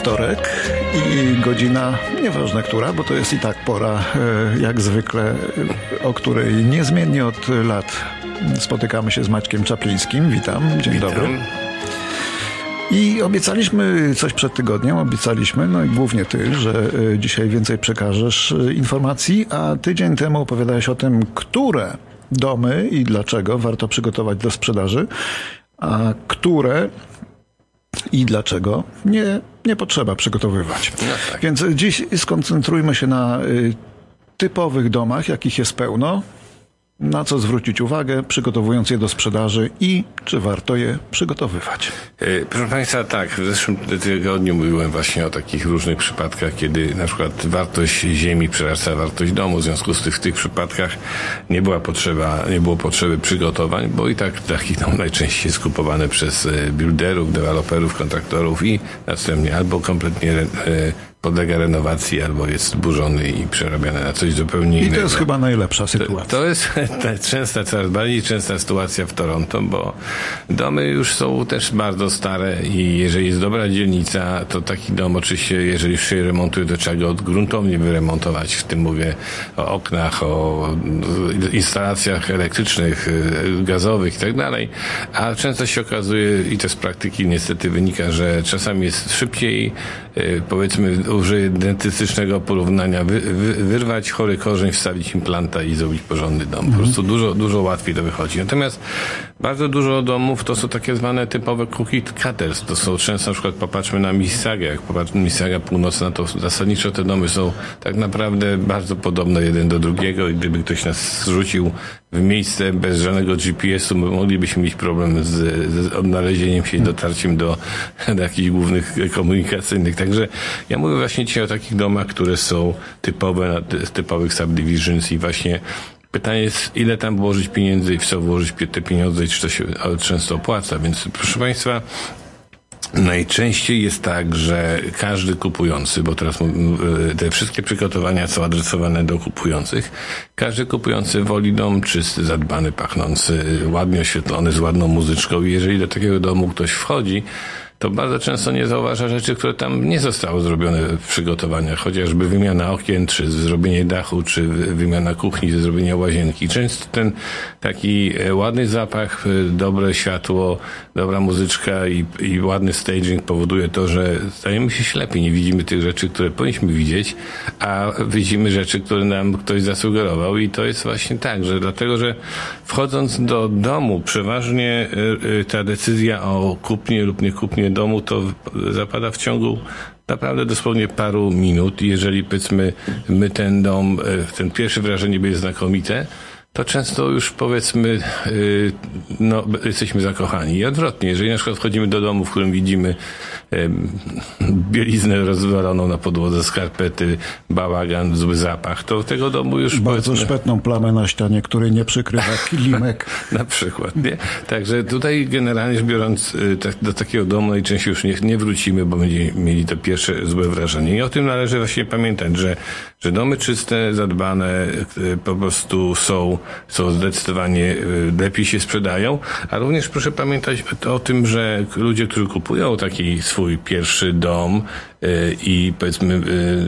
wtorek i godzina, nieważne która, bo to jest i tak pora, e, jak zwykle, e, o której niezmiennie od lat spotykamy się z Maćkiem Czaplińskim. Witam, dzień Witam. dobry. I obiecaliśmy coś przed tygodniem, obiecaliśmy, no i głównie ty, że e, dzisiaj więcej przekażesz informacji, a tydzień temu opowiadałeś o tym, które domy i dlaczego warto przygotować do sprzedaży, a które i dlaczego nie, nie potrzeba przygotowywać. No tak. Więc dziś skoncentrujmy się na y, typowych domach, jakich jest pełno, na co zwrócić uwagę, przygotowując je do sprzedaży i czy warto je przygotowywać. E, Proszę Państwa, tak, w zeszłym tygodniu mówiłem właśnie o takich różnych przypadkach, kiedy na przykład wartość ziemi przerasta wartość domu, w związku z tym w tych przypadkach nie była potrzeba, nie było potrzeby przygotowań, bo i tak taki dom najczęściej jest kupowany przez e, builderów, deweloperów, kontraktorów i następnie albo kompletnie e, podlega renowacji, albo jest zburzony i przerabiany na coś zupełnie I innego. to jest chyba najlepsza sytuacja. To jest ta częsta, coraz bardziej częsta sytuacja w Toronto, bo domy już są też bardzo stare i jeżeli jest dobra dzielnica, to taki dom oczywiście, jeżeli już się remontuje, to trzeba go gruntownie wyremontować. W tym mówię o oknach, o instalacjach elektrycznych, y, gazowych i tak dalej. A często się okazuje, i to z praktyki niestety wynika, że czasami jest szybciej, powiedzmy, użyję dentystycznego porównania, wy, wy, wyrwać chory korzeń, wstawić implanta i zrobić porządny dom. Po prostu dużo, dużo łatwiej to wychodzi. Natomiast bardzo dużo domów to są takie zwane typowe cookie cutters. To są często, na przykład popatrzmy na Mississauga. Jak popatrzmy Mississauga Północna, to zasadniczo te domy są tak naprawdę bardzo podobne jeden do drugiego i gdyby ktoś nas zrzucił w miejsce bez żadnego GPS-u, my moglibyśmy mieć problem z, z odnalezieniem się i dotarciem do, do jakichś głównych komunikacyjnych. Także ja mówię właśnie dzisiaj o takich domach, które są typowe, na ty- typowych subdivisions i właśnie Pytanie jest, ile tam włożyć pieniędzy i w co włożyć te pieniądze i czy to się często opłaca. Więc proszę Państwa, Najczęściej jest tak, że każdy kupujący, bo teraz y, te wszystkie przygotowania są adresowane do kupujących, każdy kupujący woli dom czysty, zadbany, pachnący, ładnie oświetlony, z ładną muzyczką i jeżeli do takiego domu ktoś wchodzi, to bardzo często nie zauważa rzeczy, które tam nie zostały zrobione w przygotowaniach, chociażby wymiana okien, czy zrobienie dachu, czy wy- wymiana kuchni, czy zrobienie łazienki. Często ten taki e, ładny zapach, e, dobre światło, dobra muzyczka i, i ładny staging powoduje to, że stajemy się ślepi, nie widzimy tych rzeczy, które powinniśmy widzieć, a widzimy rzeczy, które nam ktoś zasugerował. I to jest właśnie tak, że dlatego, że wchodząc do domu, przeważnie e, ta decyzja o kupnie lub nie kupnie domu to zapada w ciągu naprawdę dosłownie paru minut. Jeżeli powiedzmy my ten dom, e, ten pierwsze wrażenie będzie znakomite, to często już powiedzmy, y, no, jesteśmy zakochani. I odwrotnie, jeżeli na przykład wchodzimy do domu, w którym widzimy bieliznę rozwaloną na podłodze, skarpety, bałagan, zły zapach, to tego domu już Bardzo szpetną plamę na ścianie, której nie przykrywa kilimek. Na przykład, nie? Także tutaj generalnie rzecz biorąc, y, tak, do takiego domu najczęściej już nie, nie wrócimy, bo będziemy mieli to pierwsze złe wrażenie. I o tym należy właśnie pamiętać, że, że domy czyste, zadbane y, po prostu są, są zdecydowanie y, lepiej się sprzedają, a również proszę pamiętać o tym, że ludzie, którzy kupują taki swój pierwszy dom y, i powiedzmy,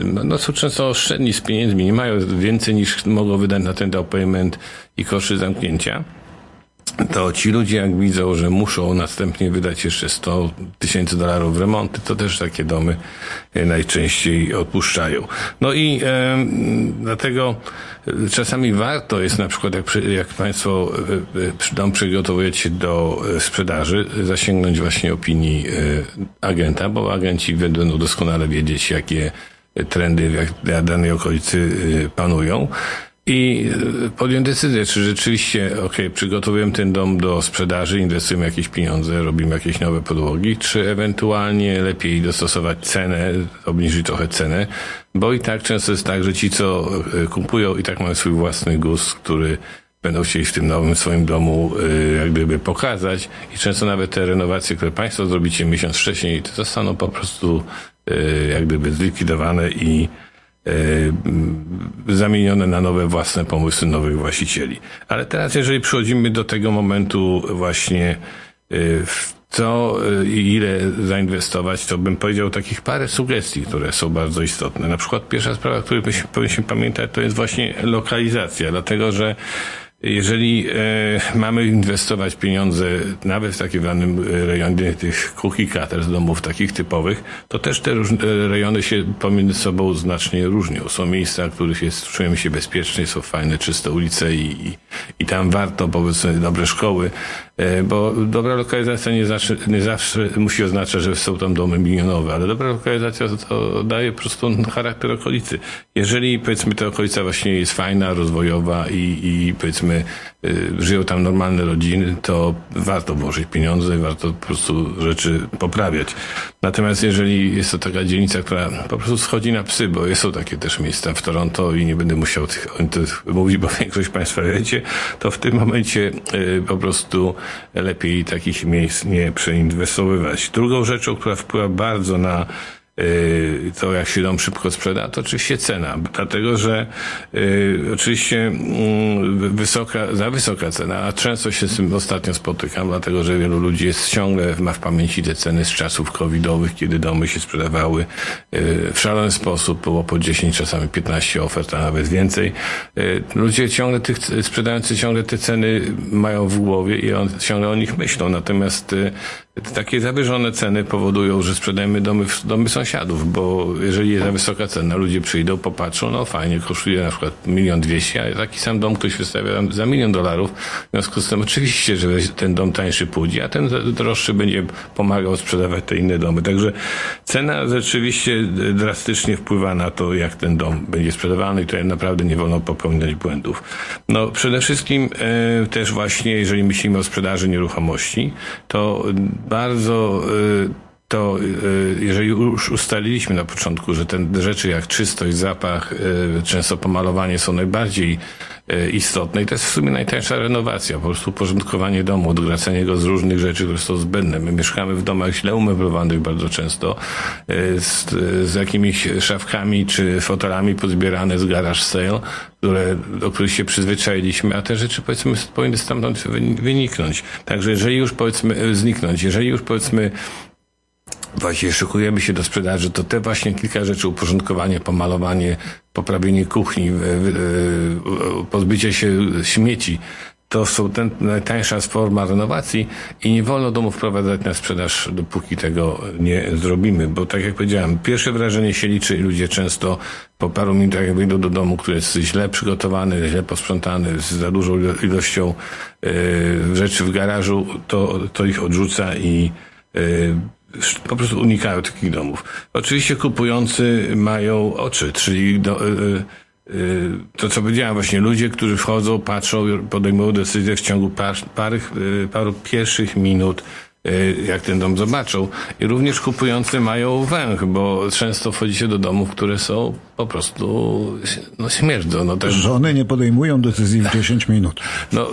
no, no są często oszczędni z pieniędzmi, nie mają więcej niż mogą wydać na ten down payment i koszty zamknięcia to ci ludzie jak widzą, że muszą następnie wydać jeszcze 100 tysięcy dolarów w remonty, to też takie domy e, najczęściej odpuszczają. No i e, dlatego e, czasami warto jest na przykład, jak, jak Państwo e, dom przygotowujecie do sprzedaży, zasięgnąć właśnie opinii agenta, bo agenci będą doskonale wiedzieć, jakie trendy w danej okolicy panują. I e, podjąć decyzję, czy rzeczywiście, ok, przygotowujemy ten dom do sprzedaży, inwestujemy jakieś pieniądze, robimy jakieś nowe podłogi, czy ewentualnie lepiej dostosować cenę, obniżyć trochę cenę, bo i tak często jest tak, że ci, co e, kupują, i tak mają swój własny gust, który będą chcieli w tym nowym swoim domu y, jak gdyby pokazać. I często nawet te renowacje, które Państwo zrobicie miesiąc wcześniej, to zostaną po prostu jak gdyby zlikwidowane i zamienione na nowe własne pomysły nowych właścicieli. Ale teraz, jeżeli przychodzimy do tego momentu właśnie y, w co y, i ile zainwestować, to bym powiedział takich parę sugestii, które są bardzo istotne. Na przykład pierwsza sprawa, o której powinniśmy pamiętać, to jest właśnie lokalizacja, dlatego że jeżeli e, mamy inwestować pieniądze nawet w takim danym rejonie tych cookie cutters, domów takich typowych, to też te różne rejony się pomiędzy sobą znacznie różnią. Są miejsca, w których jest, czujemy się bezpiecznie, są fajne, czyste ulice i, i, i tam warto, powiedzmy, dobre szkoły, e, bo dobra lokalizacja nie, zawsze, nie zawsze musi oznaczać, że są tam domy milionowe, ale dobra lokalizacja to daje po prostu charakter okolicy. Jeżeli, powiedzmy, ta okolica właśnie jest fajna, rozwojowa i, i powiedzmy, żyją tam normalne rodziny, to warto włożyć pieniądze, warto po prostu rzeczy poprawiać. Natomiast jeżeli jest to taka dzielnica, która po prostu schodzi na psy, bo są takie też miejsca w Toronto i nie będę musiał tych, tych mówić, bo większość Państwa wiecie, to w tym momencie y, po prostu lepiej takich miejsc nie przeinwestowywać. Drugą rzeczą, która wpływa bardzo na Y, to jak się dom szybko sprzeda, to oczywiście cena, dlatego że y, oczywiście y, wysoka, za wysoka cena, a często się z tym ostatnio spotykam, dlatego że wielu ludzi jest ciągle ma w pamięci te ceny z czasów covidowych, kiedy domy się sprzedawały y, w szalony sposób, było po 10, czasami 15 ofert, a nawet więcej. Y, ludzie ciągle tych, sprzedający ciągle te ceny mają w głowie i on, ciągle o nich myślą, natomiast y, takie zawyżone ceny powodują, że sprzedajemy domy, domy sąsiadów, bo jeżeli jest za wysoka cena, ludzie przyjdą, popatrzą, no fajnie, kosztuje na przykład milion dwieście, a taki sam dom ktoś wystawia za milion dolarów. W związku z tym oczywiście, że ten dom tańszy pójdzie, a ten droższy będzie pomagał sprzedawać te inne domy. Także cena rzeczywiście drastycznie wpływa na to, jak ten dom będzie sprzedawany i tutaj naprawdę nie wolno popełniać błędów. No przede wszystkim e, też właśnie, jeżeli myślimy o sprzedaży nieruchomości, to bardzo y, to y, jeżeli już ustaliliśmy na początku, że te rzeczy jak czystość, zapach, y, często pomalowanie są najbardziej istotne i to jest w sumie najtańsza renowacja, po prostu porządkowanie domu, odgracenie go z różnych rzeczy, które są zbędne. My mieszkamy w domach źle umeblowanych bardzo często, z, z jakimiś szafkami czy fotelami pozbierane z garage sale, które, do których się przyzwyczailiśmy, a te rzeczy powiedzmy powinny stamtąd wyniknąć. Także jeżeli już powiedzmy zniknąć, jeżeli już powiedzmy właśnie szykujemy się do sprzedaży, to te właśnie kilka rzeczy, uporządkowanie, pomalowanie, poprawienie kuchni, e, e, pozbycie się śmieci, to są ten, najtańsza forma renowacji i nie wolno domu wprowadzać na sprzedaż, dopóki tego nie zrobimy, bo tak jak powiedziałem, pierwsze wrażenie się liczy. I ludzie często po paru minutach jak wyjdą do domu, który jest źle przygotowany, źle posprzątany, z za dużą ilością y, rzeczy w garażu, to, to ich odrzuca i y, po prostu unikają takich domów. Oczywiście kupujący mają oczy, czyli do, y, Y, to, co powiedziałem, właśnie ludzie, którzy wchodzą, patrzą, podejmują decyzję w ciągu par, par, y, paru pierwszych minut, y, jak ten dom zobaczą. I również kupujący mają węch, bo często wchodzicie do domów, które są po prostu no, śmierdzą. No, tak... Żony nie podejmują decyzji w 10 minut. No,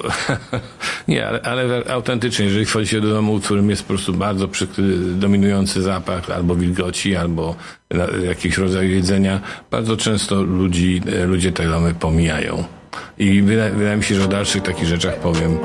nie, ale, ale autentycznie, jeżeli wchodzicie do domu, w którym jest po prostu bardzo przykry, dominujący zapach, albo wilgoci, albo jakiś rodzaj jedzenia, bardzo często ludzi, ludzie te domy pomijają. I wydaje, wydaje mi się, że o dalszych takich rzeczach powiem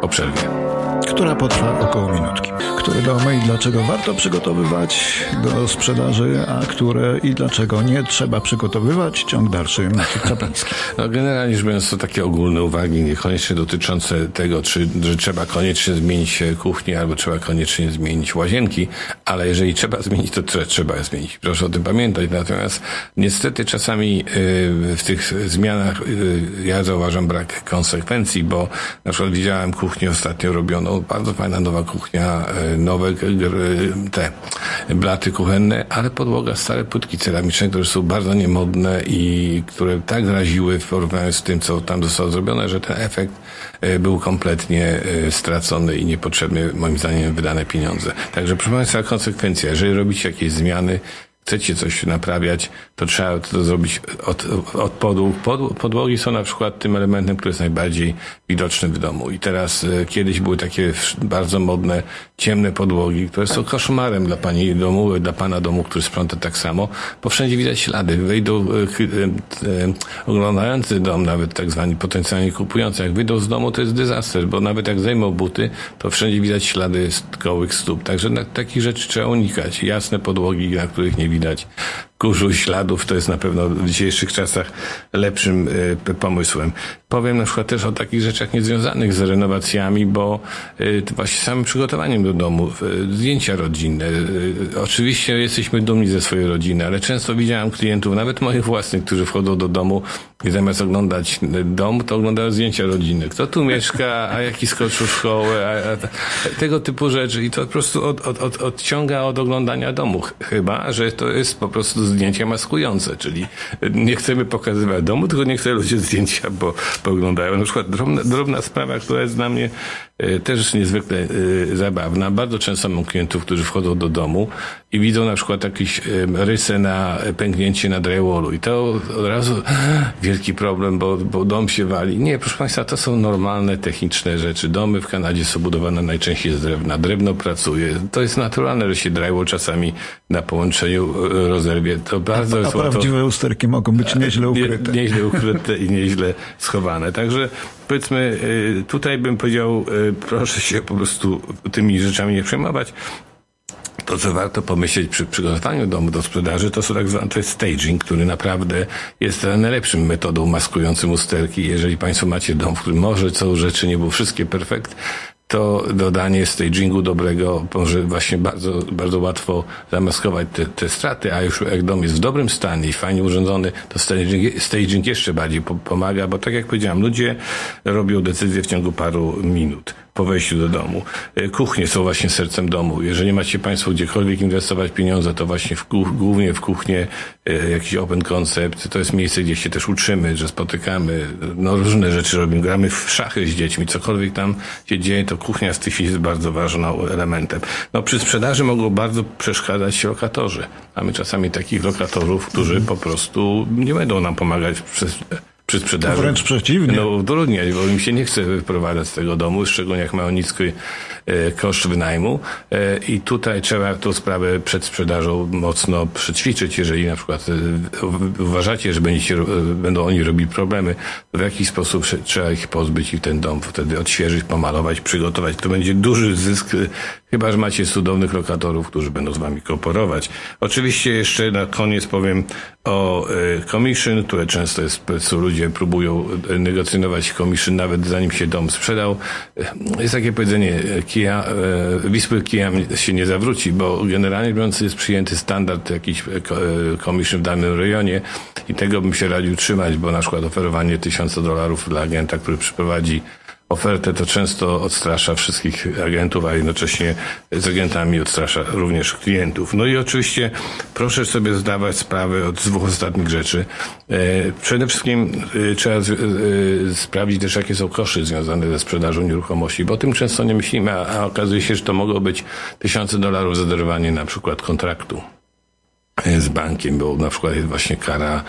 po przerwie która potrwa około minutki. Które domy i dlaczego warto przygotowywać do sprzedaży, a które i dlaczego nie trzeba przygotowywać. Ciąg dalszy Maciek Czapliński. No generalnie rzecz biorąc to takie ogólne uwagi, niekoniecznie dotyczące tego, czy, że trzeba koniecznie zmienić kuchnię albo trzeba koniecznie zmienić łazienki, ale jeżeli trzeba zmienić, to trzeba zmienić. Proszę o tym pamiętać. Natomiast niestety czasami y, w tych zmianach y, ja zauważam brak konsekwencji, bo na przykład widziałem kuchnię ostatnio robioną bardzo fajna nowa kuchnia, e, nowe te blaty kuchenne, ale podłoga stare płytki ceramiczne, które są bardzo niemodne i które tak raziły w porównaniu z tym, co tam zostało zrobione, że ten efekt e, był kompletnie e, stracony i niepotrzebnie moim zdaniem wydane pieniądze. Także proszę Państwa, konsekwencja, jeżeli robicie jakieś zmiany, chcecie coś naprawiać, to trzeba to zrobić od, od podłóg. Pod, podłogi są na przykład tym elementem, który jest najbardziej widoczny w domu. I teraz e, kiedyś były takie bardzo modne, ciemne podłogi, które są koszmarem dla pani domu, dla pana domu, który sprząta tak samo, bo wszędzie widać ślady. Wejdą e, e, e, oglądający dom, nawet tak zwani potencjalnie kupujący, jak wyjdą z domu, to jest dezaster, bo nawet jak zajmą buty, to wszędzie widać ślady gołych stóp. Także na, takich rzeczy trzeba unikać. Jasne podłogi, na których nie widać kurzu śladów, to jest na pewno w dzisiejszych czasach lepszym y, pomysłem. Powiem na przykład też o takich rzeczach niezwiązanych z renowacjami, bo y, właśnie samym przygotowaniem do domu, y, zdjęcia rodzinne. Oczywiście jesteśmy dumni ze swojej rodziny, ale często widziałem klientów, nawet moich własnych, którzy wchodzą do domu i zamiast oglądać dom, to oglądają zdjęcia rodziny. Kto tu mieszka, a jaki skoczył szkołę, a, a, tego typu rzeczy. I to po prostu od, od, od, odciąga od oglądania domu. Chyba, że to jest po prostu zdjęcia maskujące, czyli nie chcemy pokazywać domu, tylko nie chcę ludzie zdjęcia, bo poglądają. Na przykład drobna, drobna sprawa, która jest dla mnie też niezwykle e, zabawna. Bardzo często mam klientów, którzy wchodzą do domu i widzą na przykład jakieś rysę na pęknięcie na drywallu i to od razu wielki problem, bo, bo dom się wali. Nie, proszę Państwa, to są normalne, techniczne rzeczy. Domy w Kanadzie są budowane najczęściej z drewna. Drewno pracuje. To jest naturalne, że się drywall czasami na połączeniu rozerwie. To bardzo a, a prawdziwe usterki mogą być nieźle ukryte. Nie, nieźle ukryte i nieźle schowane. Także powiedzmy, tutaj bym powiedział, proszę się po prostu tymi rzeczami nie przejmować. To, co warto pomyśleć przy przygotowaniu domu do sprzedaży, to, są tak zwany, staging, który naprawdę jest najlepszym metodą maskującym usterki. Jeżeli Państwo macie dom, w którym może są rzeczy nie było wszystkie perfekt, to dodanie stagingu dobrego może właśnie bardzo, bardzo łatwo zamaskować te, te straty, a już jak dom jest w dobrym stanie i fajnie urządzony, to staging, staging jeszcze bardziej pomaga, bo tak jak powiedziałem, ludzie robią decyzje w ciągu paru minut po wejściu do domu. E, kuchnie są właśnie sercem domu. Jeżeli macie Państwo gdziekolwiek inwestować pieniądze, to właśnie w, głównie w kuchnię e, jakiś open concept. To jest miejsce, gdzie się też uczymy, że spotykamy, no różne rzeczy robimy. Gramy w szachy z dziećmi. Cokolwiek tam się dzieje, to kuchnia z tych jest bardzo ważnym elementem. No przy sprzedaży mogą bardzo przeszkadzać lokatorzy. Mamy czasami takich lokatorów, którzy po prostu nie będą nam pomagać przez przy sprzedaży. Wręcz przeciwnie. No utrudniać, bo im się nie chce wyprowadzać z tego domu, szczególnie jak mają niski e, koszt wynajmu e, i tutaj trzeba tą sprawę przed sprzedażą mocno przećwiczyć, jeżeli na przykład e, uważacie, że będziecie, będą oni robili problemy, w jaki sposób trzeba ich pozbyć i ten dom wtedy odświeżyć, pomalować, przygotować. To będzie duży zysk, chyba że macie cudownych lokatorów, którzy będą z wami kooperować. Oczywiście jeszcze na koniec powiem o commission, które często jest, są ludzie ludzie próbują e, negocjować commission nawet zanim się dom sprzedał. E, jest takie powiedzenie, kija, e, Wispy kija się nie zawróci, bo generalnie biorąc jest przyjęty standard jakiś commission w danym rejonie i tego bym się radził trzymać, bo na przykład oferowanie tysiąca dolarów dla agenta, który przyprowadzi ofertę, to często odstrasza wszystkich agentów, a jednocześnie z agentami odstrasza również klientów. No i oczywiście proszę sobie zdawać sprawę od dwóch ostatnich rzeczy. E, przede wszystkim e, trzeba e, sprawdzić też, jakie są koszty związane ze sprzedażą nieruchomości, bo o tym często nie myślimy, a okazuje się, że to mogą być tysiące dolarów za darowanie na przykład kontraktu z bankiem, bo na przykład jest właśnie kara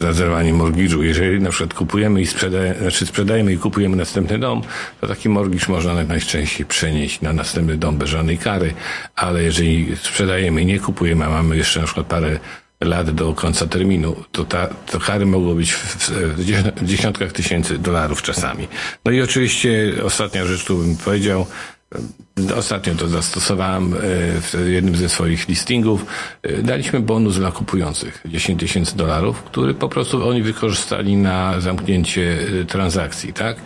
za zerwanie mortgage'u. Jeżeli na przykład kupujemy i sprzedajemy, znaczy sprzedajemy i kupujemy następny dom, to taki mortgage można najczęściej przenieść na następny dom bez żadnej kary, ale jeżeli sprzedajemy i nie kupujemy, a mamy jeszcze na przykład parę lat do końca terminu, to, ta, to kary mogą być w, w dziesiątkach tysięcy dolarów czasami. No i oczywiście ostatnia rzecz, którą bym powiedział, Ostatnio to zastosowałem e, w jednym ze swoich listingów. E, daliśmy bonus dla kupujących 10 tysięcy dolarów, który po prostu oni wykorzystali na zamknięcie e, transakcji, tak?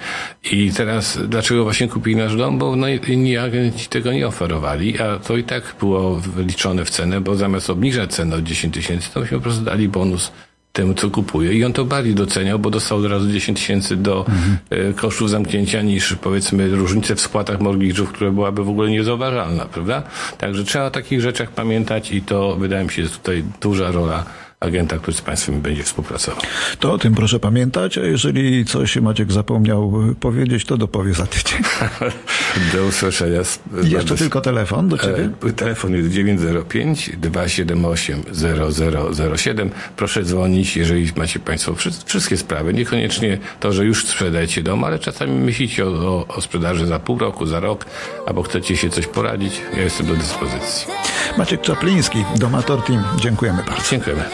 I teraz dlaczego właśnie kupili nasz dom? Bo no, inni agenci tego nie oferowali, a to i tak było wliczone w cenę, bo zamiast obniżać cenę o 10 tysięcy, to myśmy po prostu dali bonus temu, co kupuje. I on to bardziej doceniał, bo dostał od razu 10 tysięcy do mhm. kosztów zamknięcia niż powiedzmy różnicę w spłatach mortgage'ów, która byłaby w ogóle niezauważalna, prawda? Także trzeba o takich rzeczach pamiętać i to wydaje mi się jest tutaj duża rola agenta, który z Państwem będzie współpracował. To o tym proszę pamiętać, a jeżeli coś Maciek zapomniał powiedzieć, to dopowie za tydzień. Do usłyszenia. Jeszcze bardzo- tylko telefon do ciebie. E, Telefon jest 905 278 0007. Proszę dzwonić, jeżeli macie Państwo wszy- wszystkie sprawy. Niekoniecznie to, że już sprzedajecie dom, ale czasami myślicie o, o, o sprzedaży za pół roku, za rok, albo chcecie się coś poradzić. Ja jestem do dyspozycji. Maciek Czapliński, Domator Team. Dziękujemy bardzo. Dziękujemy.